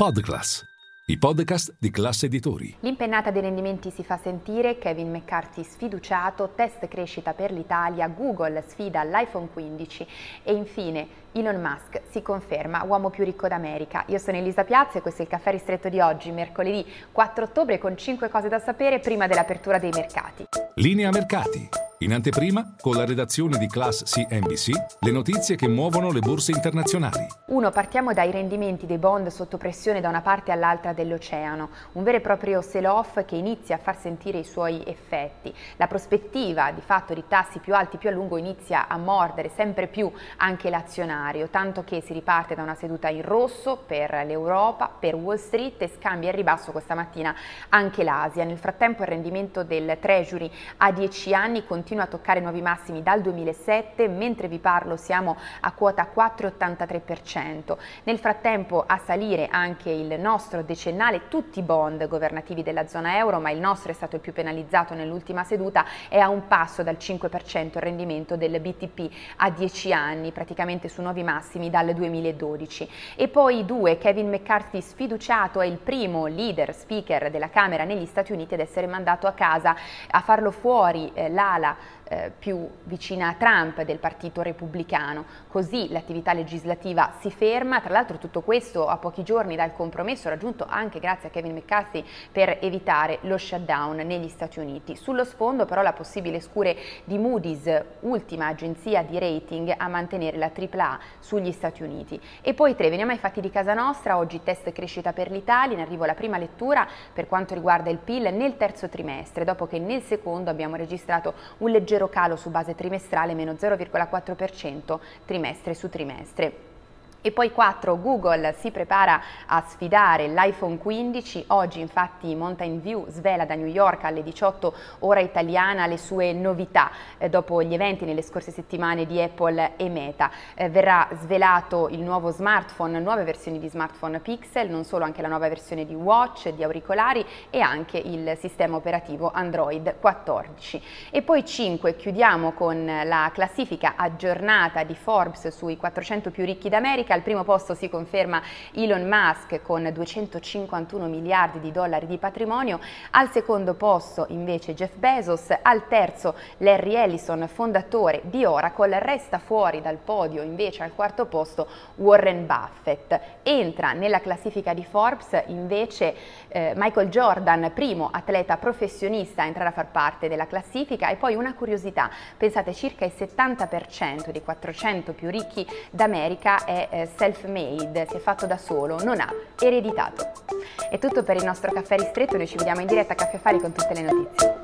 Podclass, i podcast di classe editori. L'impennata dei rendimenti si fa sentire, Kevin McCarthy sfiduciato, test crescita per l'Italia, Google sfida l'iPhone 15 e infine Elon Musk si conferma uomo più ricco d'America. Io sono Elisa Piazza e questo è il caffè ristretto di oggi, mercoledì 4 ottobre con 5 cose da sapere prima dell'apertura dei mercati. Linea mercati. In anteprima, con la redazione di Class CNBC, le notizie che muovono le borse internazionali. 1. Partiamo dai rendimenti dei bond sotto pressione da una parte all'altra dell'oceano, un vero e proprio sell-off che inizia a far sentire i suoi effetti. La prospettiva di fatto di tassi più alti più a lungo inizia a mordere sempre più anche l'azionario, tanto che si riparte da una seduta in rosso per l'Europa, per Wall Street e scambia in ribasso questa mattina anche l'Asia. Nel frattempo il rendimento del Treasury a 10 anni continua continua a toccare nuovi massimi dal 2007, mentre vi parlo siamo a quota 4,83%. Nel frattempo a salire anche il nostro decennale, tutti i bond governativi della zona euro, ma il nostro è stato il più penalizzato nell'ultima seduta, è a un passo dal 5% il rendimento del BTP a 10 anni, praticamente su nuovi massimi dal 2012. E poi due, Kevin McCarthy sfiduciato è il primo leader, speaker della Camera negli Stati Uniti ad essere mandato a casa a farlo fuori eh, l'ala eh, più vicina a Trump del Partito Repubblicano. Così l'attività legislativa si ferma, tra l'altro tutto questo a pochi giorni dal compromesso raggiunto anche grazie a Kevin McCarthy per evitare lo shutdown negli Stati Uniti. Sullo sfondo però la possibile scure di Moody's, ultima agenzia di rating a mantenere la AAA sugli Stati Uniti. E poi tre, veniamo ai fatti di casa nostra, oggi test crescita per l'Italia, in arrivo la prima lettura per quanto riguarda il PIL nel terzo trimestre, dopo che nel secondo abbiamo registrato un leggero calo su base trimestrale, meno 0,4% trimestre su trimestre. E poi 4, Google si prepara a sfidare l'iPhone 15, oggi infatti Mountain View svela da New York alle 18 ora italiana le sue novità eh, dopo gli eventi nelle scorse settimane di Apple e Meta. Eh, verrà svelato il nuovo smartphone, nuove versioni di smartphone Pixel, non solo anche la nuova versione di Watch, di auricolari e anche il sistema operativo Android 14. E poi 5, chiudiamo con la classifica aggiornata di Forbes sui 400 più ricchi d'America America. Al primo posto si conferma Elon Musk con 251 miliardi di dollari di patrimonio, al secondo posto invece Jeff Bezos, al terzo Larry Ellison, fondatore di Oracle, resta fuori dal podio invece al quarto posto Warren Buffett. Entra nella classifica di Forbes invece eh, Michael Jordan, primo atleta professionista a entrare a far parte della classifica e poi una curiosità, pensate circa il 70% dei 400 più ricchi d'America è self-made, si è fatto da solo, non ha ereditato. È tutto per il nostro caffè ristretto, noi ci vediamo in diretta a Caffè Affari con tutte le notizie.